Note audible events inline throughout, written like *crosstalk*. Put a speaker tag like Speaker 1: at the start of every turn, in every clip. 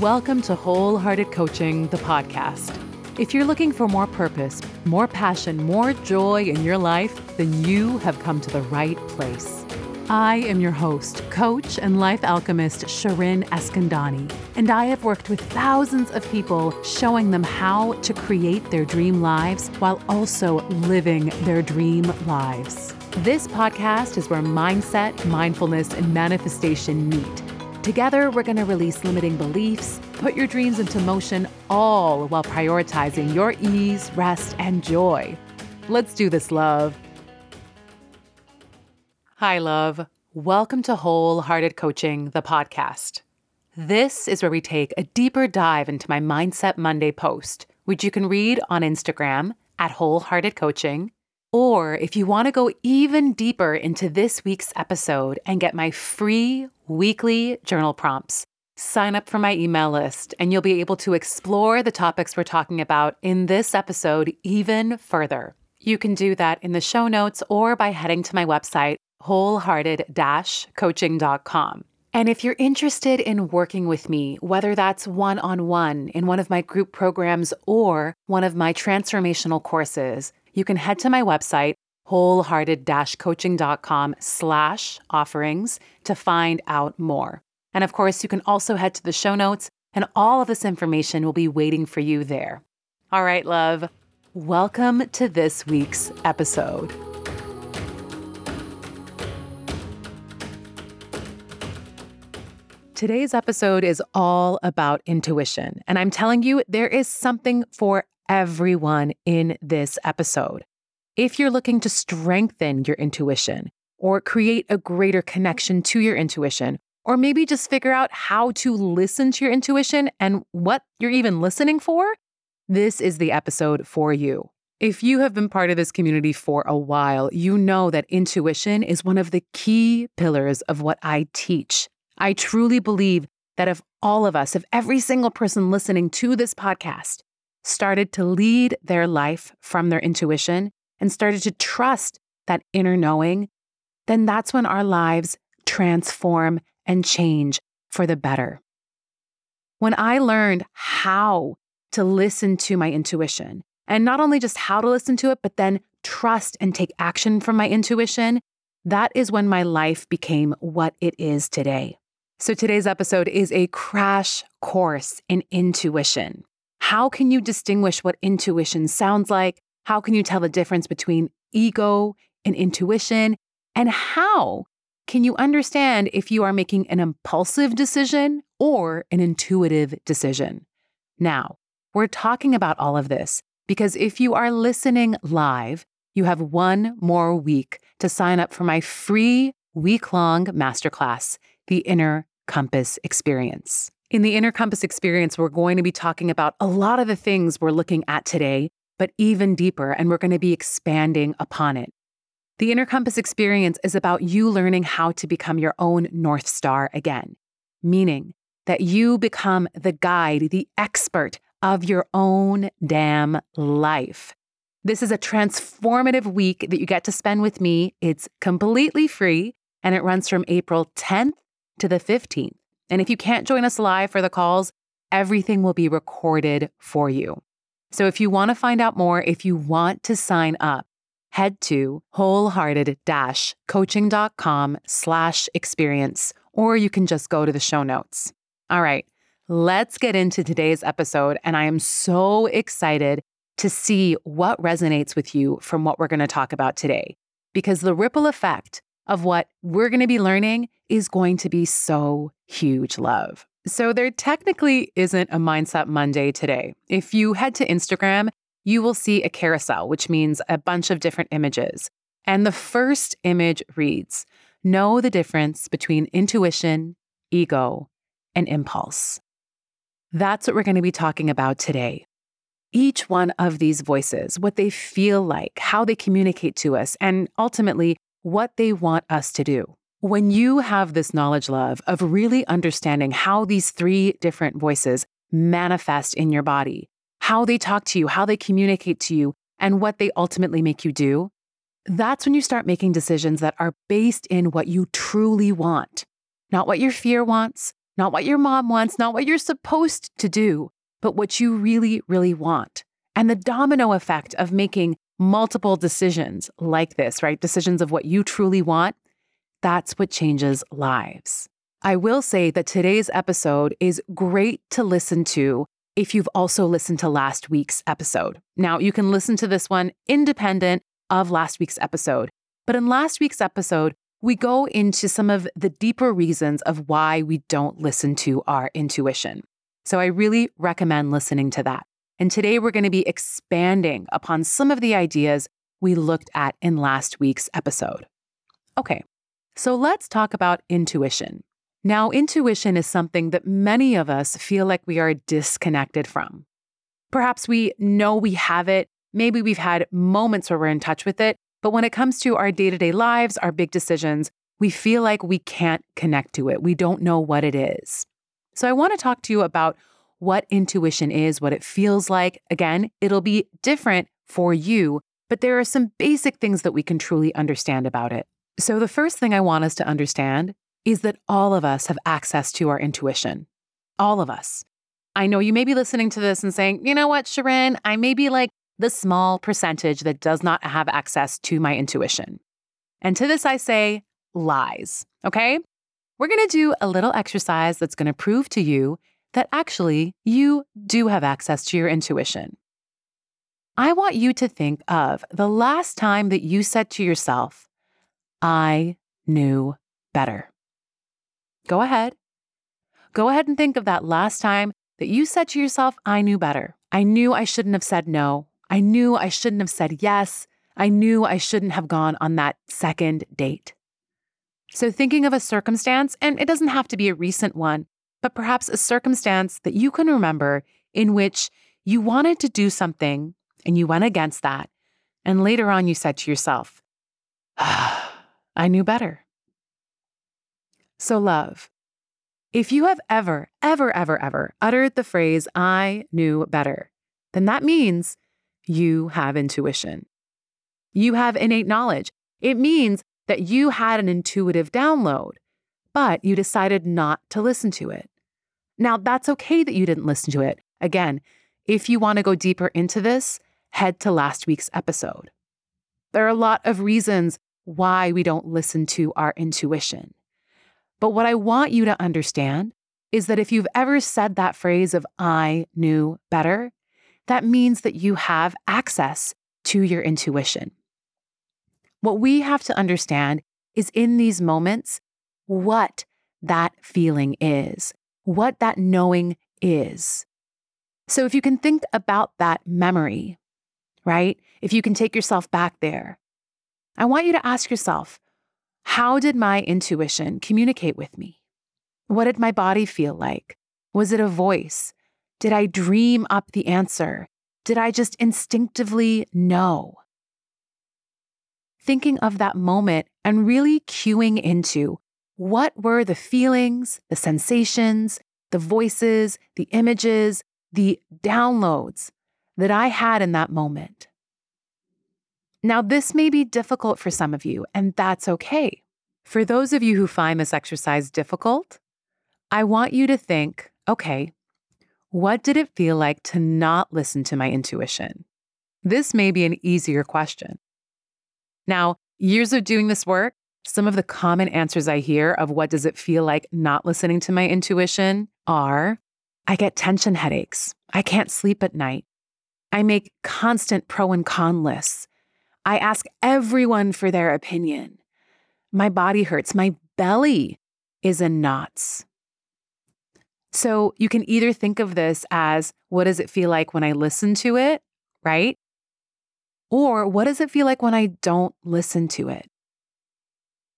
Speaker 1: Welcome to Wholehearted Coaching, the podcast. If you're looking for more purpose, more passion, more joy in your life, then you have come to the right place. I am your host, coach, and life alchemist Shirin Eskandani, and I have worked with thousands of people showing them how to create their dream lives while also living their dream lives. This podcast is where mindset, mindfulness, and manifestation meet. Together, we're going to release limiting beliefs, put your dreams into motion, all while prioritizing your ease, rest, and joy. Let's do this, love. Hi, love. Welcome to Wholehearted Coaching, the podcast. This is where we take a deeper dive into my Mindset Monday post, which you can read on Instagram at Wholehearted Coaching. Or if you want to go even deeper into this week's episode and get my free weekly journal prompts, sign up for my email list and you'll be able to explore the topics we're talking about in this episode even further. You can do that in the show notes or by heading to my website, wholehearted coaching.com. And if you're interested in working with me, whether that's one on one in one of my group programs or one of my transformational courses, you can head to my website, wholehearted coaching.com slash offerings to find out more. And of course, you can also head to the show notes, and all of this information will be waiting for you there. All right, love, welcome to this week's episode. Today's episode is all about intuition, and I'm telling you, there is something for everyone in this episode. If you're looking to strengthen your intuition or create a greater connection to your intuition, or maybe just figure out how to listen to your intuition and what you're even listening for, this is the episode for you. If you have been part of this community for a while, you know that intuition is one of the key pillars of what I teach. I truly believe that if all of us, if every single person listening to this podcast started to lead their life from their intuition and started to trust that inner knowing, then that's when our lives transform and change for the better. When I learned how to listen to my intuition, and not only just how to listen to it, but then trust and take action from my intuition, that is when my life became what it is today. So today's episode is a crash course in intuition. How can you distinguish what intuition sounds like? How can you tell the difference between ego and intuition? And how can you understand if you are making an impulsive decision or an intuitive decision? Now, we're talking about all of this because if you are listening live, you have one more week to sign up for my free week long masterclass, The Inner Compass Experience. In the Inner Compass Experience, we're going to be talking about a lot of the things we're looking at today, but even deeper, and we're going to be expanding upon it. The Inner Compass Experience is about you learning how to become your own North Star again, meaning that you become the guide, the expert of your own damn life. This is a transformative week that you get to spend with me. It's completely free and it runs from April 10th to the 15th. And if you can't join us live for the calls, everything will be recorded for you. So if you want to find out more, if you want to sign up, head to wholehearted-coaching.com slash experience, or you can just go to the show notes. All right, let's get into today's episode. And I am so excited to see what resonates with you from what we're going to talk about today, because the ripple effect of what we're going to be learning is going to be so huge love. So, there technically isn't a Mindset Monday today. If you head to Instagram, you will see a carousel, which means a bunch of different images. And the first image reads Know the difference between intuition, ego, and impulse. That's what we're going to be talking about today. Each one of these voices, what they feel like, how they communicate to us, and ultimately what they want us to do. When you have this knowledge, love, of really understanding how these three different voices manifest in your body, how they talk to you, how they communicate to you, and what they ultimately make you do, that's when you start making decisions that are based in what you truly want, not what your fear wants, not what your mom wants, not what you're supposed to do, but what you really, really want. And the domino effect of making multiple decisions like this, right? Decisions of what you truly want, that's what changes lives. I will say that today's episode is great to listen to if you've also listened to last week's episode. Now, you can listen to this one independent of last week's episode. But in last week's episode, we go into some of the deeper reasons of why we don't listen to our intuition. So I really recommend listening to that. And today we're going to be expanding upon some of the ideas we looked at in last week's episode. Okay, so let's talk about intuition. Now, intuition is something that many of us feel like we are disconnected from. Perhaps we know we have it, maybe we've had moments where we're in touch with it, but when it comes to our day to day lives, our big decisions, we feel like we can't connect to it. We don't know what it is. So, I want to talk to you about what intuition is, what it feels like. Again, it'll be different for you, but there are some basic things that we can truly understand about it. So, the first thing I want us to understand is that all of us have access to our intuition. All of us. I know you may be listening to this and saying, you know what, Shirin, I may be like the small percentage that does not have access to my intuition. And to this, I say lies, okay? We're gonna do a little exercise that's gonna prove to you that actually you do have access to your intuition. I want you to think of the last time that you said to yourself, I knew better. Go ahead. Go ahead and think of that last time that you said to yourself, I knew better. I knew I shouldn't have said no. I knew I shouldn't have said yes. I knew I shouldn't have gone on that second date. So, thinking of a circumstance, and it doesn't have to be a recent one, but perhaps a circumstance that you can remember in which you wanted to do something and you went against that. And later on, you said to yourself, ah, *sighs* I knew better. So, love, if you have ever, ever, ever, ever uttered the phrase, I knew better, then that means you have intuition. You have innate knowledge. It means that you had an intuitive download, but you decided not to listen to it. Now, that's okay that you didn't listen to it. Again, if you want to go deeper into this, head to last week's episode. There are a lot of reasons why we don't listen to our intuition. But what I want you to understand is that if you've ever said that phrase of, I knew better, that means that you have access to your intuition. What we have to understand is in these moments, what that feeling is, what that knowing is. So if you can think about that memory, right? If you can take yourself back there, I want you to ask yourself, how did my intuition communicate with me? What did my body feel like? Was it a voice? Did I dream up the answer? Did I just instinctively know? Thinking of that moment and really cueing into what were the feelings, the sensations, the voices, the images, the downloads that I had in that moment. Now, this may be difficult for some of you, and that's okay. For those of you who find this exercise difficult, I want you to think okay, what did it feel like to not listen to my intuition? This may be an easier question. Now, years of doing this work, some of the common answers I hear of what does it feel like not listening to my intuition are I get tension headaches. I can't sleep at night. I make constant pro and con lists. I ask everyone for their opinion. My body hurts. My belly is in knots. So you can either think of this as what does it feel like when I listen to it, right? Or what does it feel like when I don't listen to it?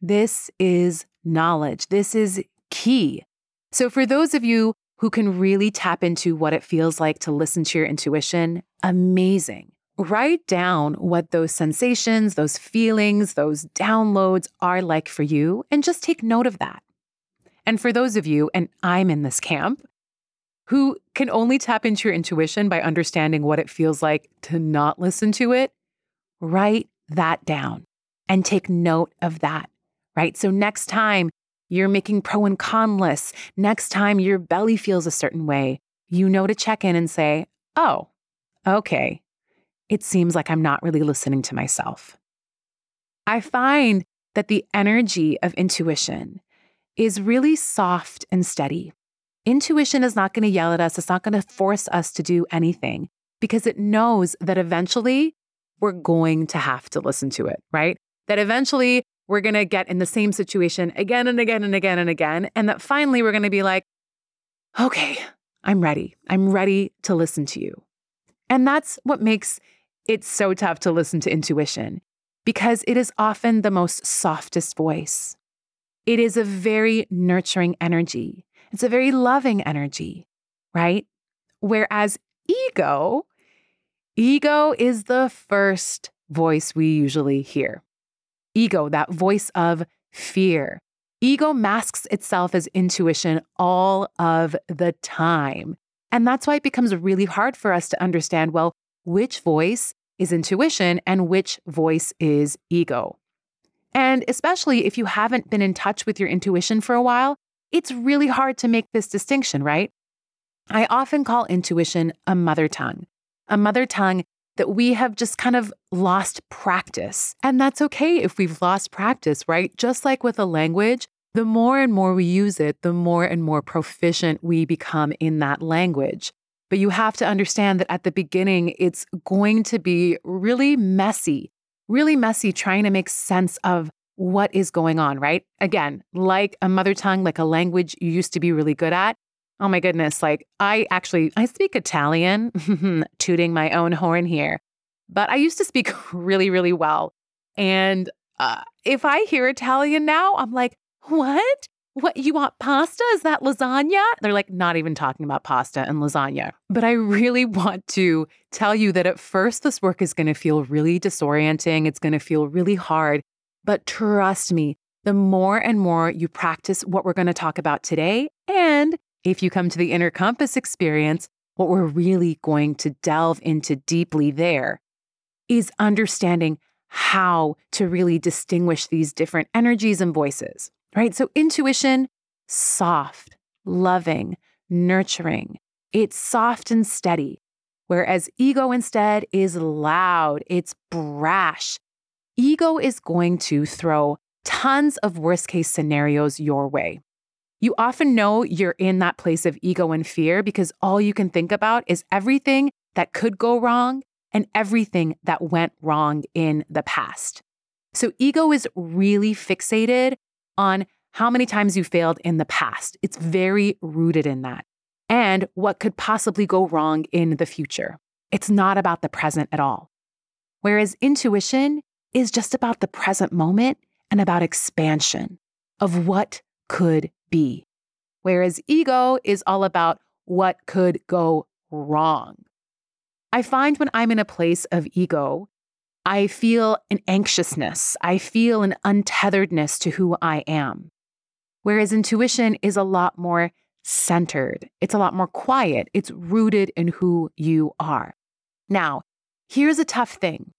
Speaker 1: This is knowledge. This is key. So, for those of you who can really tap into what it feels like to listen to your intuition, amazing. Write down what those sensations, those feelings, those downloads are like for you, and just take note of that. And for those of you, and I'm in this camp, who can only tap into your intuition by understanding what it feels like to not listen to it, write that down and take note of that, right? So next time you're making pro and con lists. Next time your belly feels a certain way, you know to check in and say, oh, okay, it seems like I'm not really listening to myself. I find that the energy of intuition is really soft and steady. Intuition is not going to yell at us, it's not going to force us to do anything because it knows that eventually we're going to have to listen to it, right? That eventually we're going to get in the same situation again and again and again and again. And that finally we're going to be like, okay, I'm ready. I'm ready to listen to you. And that's what makes it so tough to listen to intuition because it is often the most softest voice. It is a very nurturing energy. It's a very loving energy, right? Whereas ego, ego is the first voice we usually hear. Ego, that voice of fear. Ego masks itself as intuition all of the time. And that's why it becomes really hard for us to understand well, which voice is intuition and which voice is ego. And especially if you haven't been in touch with your intuition for a while, it's really hard to make this distinction, right? I often call intuition a mother tongue, a mother tongue that we have just kind of lost practice. And that's okay if we've lost practice, right? Just like with a language, the more and more we use it, the more and more proficient we become in that language. But you have to understand that at the beginning, it's going to be really messy, really messy trying to make sense of what is going on, right? Again, like a mother tongue, like a language you used to be really good at. Oh my goodness, like I actually I speak Italian, *laughs* tooting my own horn here. But I used to speak *laughs* really really well. And uh, if I hear Italian now, I'm like, "What? What you want pasta? Is that lasagna?" They're like not even talking about pasta and lasagna. But I really *laughs* want to tell you that at first this work is going to feel really disorienting. It's going to feel really hard. But trust me, the more and more you practice what we're going to talk about today and if you come to the Inner Compass experience, what we're really going to delve into deeply there is understanding how to really distinguish these different energies and voices, right? So, intuition, soft, loving, nurturing, it's soft and steady. Whereas ego instead is loud, it's brash. Ego is going to throw tons of worst case scenarios your way. You often know you're in that place of ego and fear because all you can think about is everything that could go wrong and everything that went wrong in the past. So, ego is really fixated on how many times you failed in the past. It's very rooted in that and what could possibly go wrong in the future. It's not about the present at all. Whereas intuition is just about the present moment and about expansion of what could be. Whereas ego is all about what could go wrong. I find when I'm in a place of ego, I feel an anxiousness, I feel an untetheredness to who I am. Whereas intuition is a lot more centered, it's a lot more quiet, it's rooted in who you are. Now, here's a tough thing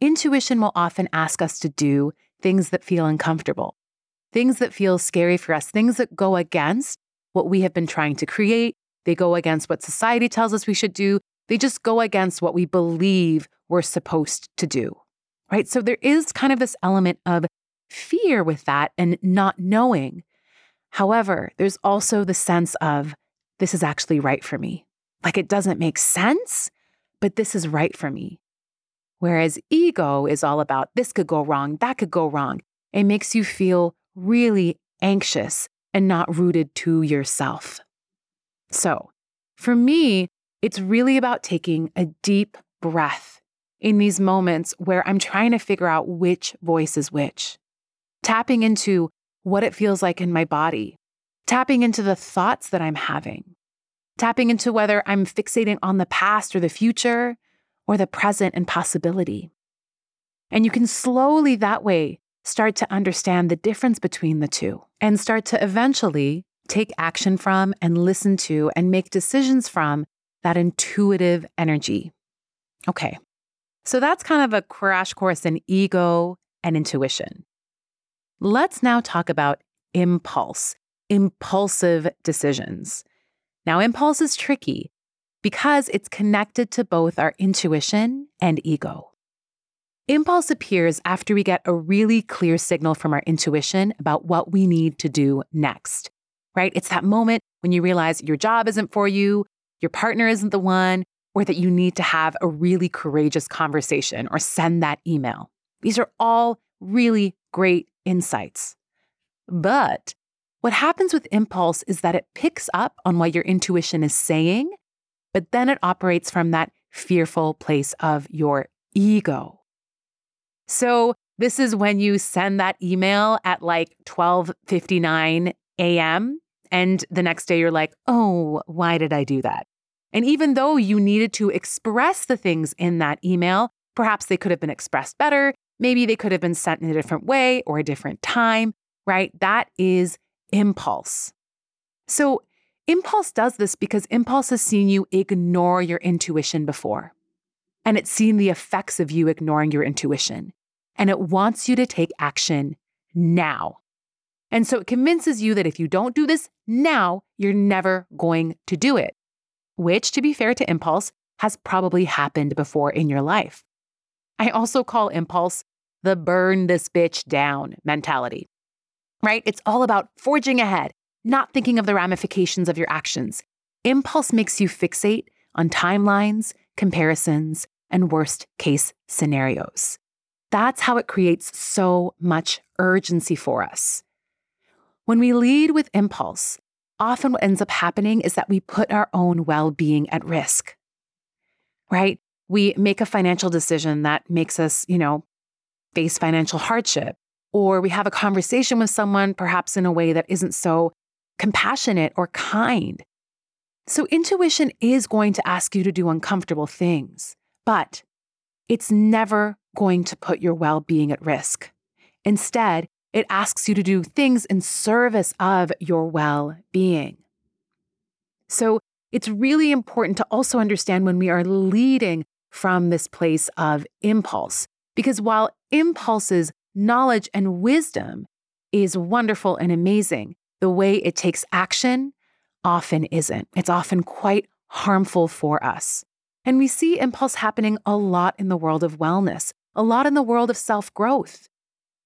Speaker 1: intuition will often ask us to do things that feel uncomfortable things that feel scary for us, things that go against what we have been trying to create. They go against what society tells us we should do. They just go against what we believe we're supposed to do. Right. So there is kind of this element of fear with that and not knowing. However, there's also the sense of this is actually right for me. Like it doesn't make sense, but this is right for me. Whereas ego is all about this could go wrong, that could go wrong. It makes you feel really anxious and not rooted to yourself. So, for me, it's really about taking a deep breath in these moments where I'm trying to figure out which voice is which, tapping into what it feels like in my body, tapping into the thoughts that I'm having, tapping into whether I'm fixating on the past or the future or the present and possibility. And you can slowly that way start to understand the difference between the two and start to eventually take action from and listen to and make decisions from that intuitive energy. Okay, so that's kind of a crash course in ego and intuition. Let's now talk about impulse, impulsive decisions. Now, impulse is tricky because it's connected to both our intuition and ego. Impulse appears after we get a really clear signal from our intuition about what we need to do next, right? It's that moment when you realize your job isn't for you, your partner isn't the one, or that you need to have a really courageous conversation or send that email. These are all really great insights. But what happens with impulse is that it picks up on what your intuition is saying, but then it operates from that fearful place of your ego. So, this is when you send that email at like 12:59 a.m. and the next day you're like, "Oh, why did I do that?" And even though you needed to express the things in that email, perhaps they could have been expressed better, maybe they could have been sent in a different way or a different time, right? That is impulse. So, impulse does this because impulse has seen you ignore your intuition before. And it's seen the effects of you ignoring your intuition. And it wants you to take action now. And so it convinces you that if you don't do this now, you're never going to do it, which, to be fair to impulse, has probably happened before in your life. I also call impulse the burn this bitch down mentality right? It's all about forging ahead, not thinking of the ramifications of your actions. Impulse makes you fixate on timelines, comparisons, and worst case scenarios. That's how it creates so much urgency for us. When we lead with impulse, often what ends up happening is that we put our own well being at risk, right? We make a financial decision that makes us, you know, face financial hardship or we have a conversation with someone, perhaps in a way that isn't so compassionate or kind. So, intuition is going to ask you to do uncomfortable things, but it's never going to put your well being at risk. Instead, it asks you to do things in service of your well being. So, it's really important to also understand when we are leading from this place of impulse, because while impulses knowledge and wisdom is wonderful and amazing. The way it takes action often isn't. It's often quite harmful for us. And we see impulse happening a lot in the world of wellness, a lot in the world of self growth.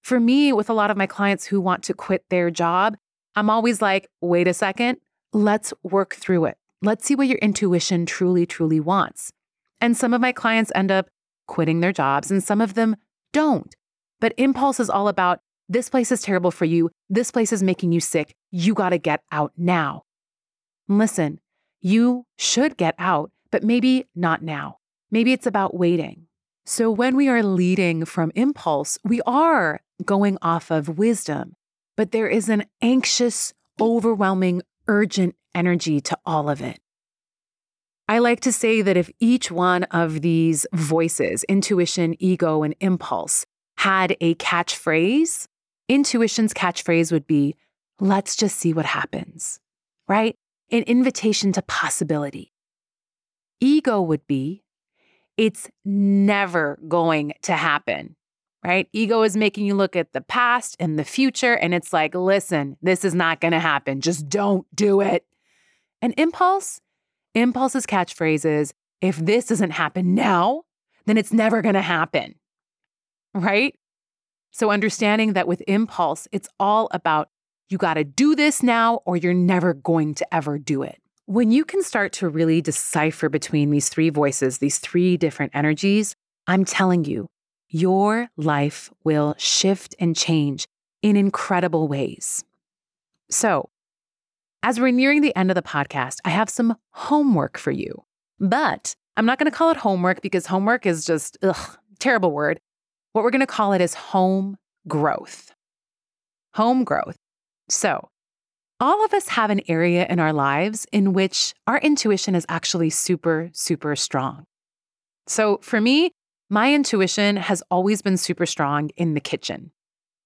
Speaker 1: For me, with a lot of my clients who want to quit their job, I'm always like, wait a second, let's work through it. Let's see what your intuition truly, truly wants. And some of my clients end up quitting their jobs, and some of them don't. But impulse is all about this place is terrible for you. This place is making you sick. You got to get out now. Listen, you should get out, but maybe not now. Maybe it's about waiting. So when we are leading from impulse, we are going off of wisdom, but there is an anxious, overwhelming, urgent energy to all of it. I like to say that if each one of these voices, intuition, ego, and impulse, had a catchphrase, intuition's catchphrase would be, let's just see what happens, right? An invitation to possibility. Ego would be, it's never going to happen, right? Ego is making you look at the past and the future, and it's like, listen, this is not going to happen. Just don't do it. And impulse, impulse's catchphrase is, if this doesn't happen now, then it's never going to happen right? So, understanding that with impulse, it's all about you got to do this now or you're never going to ever do it. When you can start to really decipher between these three voices, these three different energies, I'm telling you, your life will shift and change in incredible ways. So, as we're nearing the end of the podcast, I have some homework for you. But I'm not going to call it homework because homework is just, terrible word. What we're going to call it is home growth. Home growth. So, all of us have an area in our lives in which our intuition is actually super, super strong. So, for me, my intuition has always been super strong in the kitchen.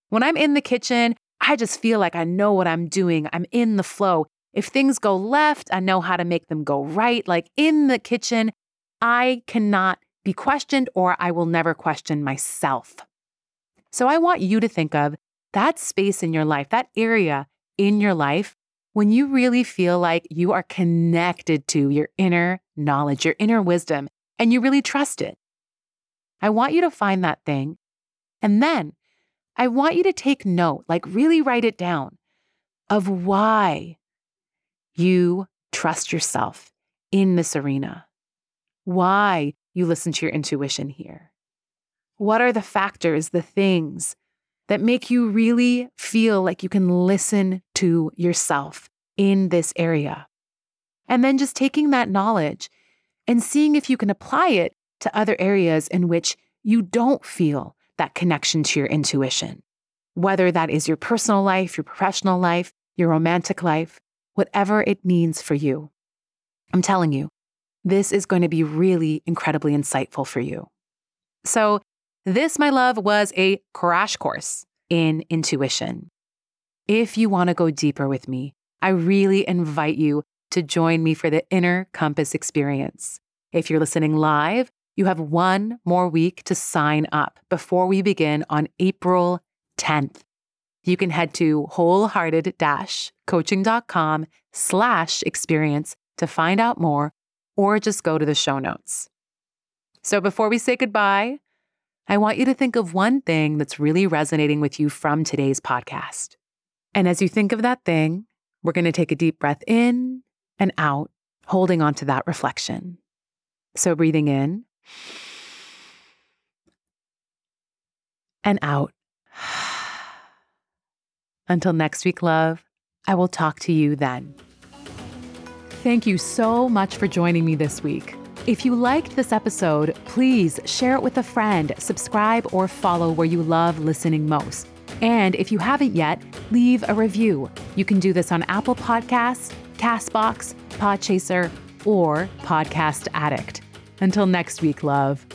Speaker 1: When I'm in the kitchen, I just feel like I know what I'm doing. I'm in the flow. If things go left, I know how to make them go right. Like in the kitchen, I cannot be questioned or I will never question myself. So I want you to think of that space in your life, that area in your life, when you really feel like you are connected to your inner knowledge, your inner wisdom, and you really trust it. I want you to find that thing. And then I want you to take note, like really write it down, of why you trust yourself in this arena, why you listen to your intuition here. What are the factors, the things that make you really feel like you can listen to yourself in this area? And then just taking that knowledge and seeing if you can apply it to other areas in which you don't feel that connection to your intuition, whether that is your personal life, your professional life, your romantic life, whatever it means for you. I'm telling you, this is going to be really incredibly insightful for you. So, this, my love, was a crash course in intuition. If you want to go deeper with me, I really invite you to join me for the Inner Compass experience. If you're listening live, you have one more week to sign up before we begin on April 10th. You can head to wholehearted-coaching.com slash experience to find out more or just go to the show notes. So before we say goodbye, I want you to think of one thing that's really resonating with you from today's podcast. And as you think of that thing, we're going to take a deep breath in and out, holding on to that reflection. So breathing in and out. *sighs* Until next week, love, I will talk to you then. Thank you so much for joining me this week. If you liked this episode, please share it with a friend, subscribe, or follow where you love listening most. And if you haven't yet, leave a review. You can do this on Apple Podcasts, Castbox, Podchaser, or Podcast Addict. Until next week, love.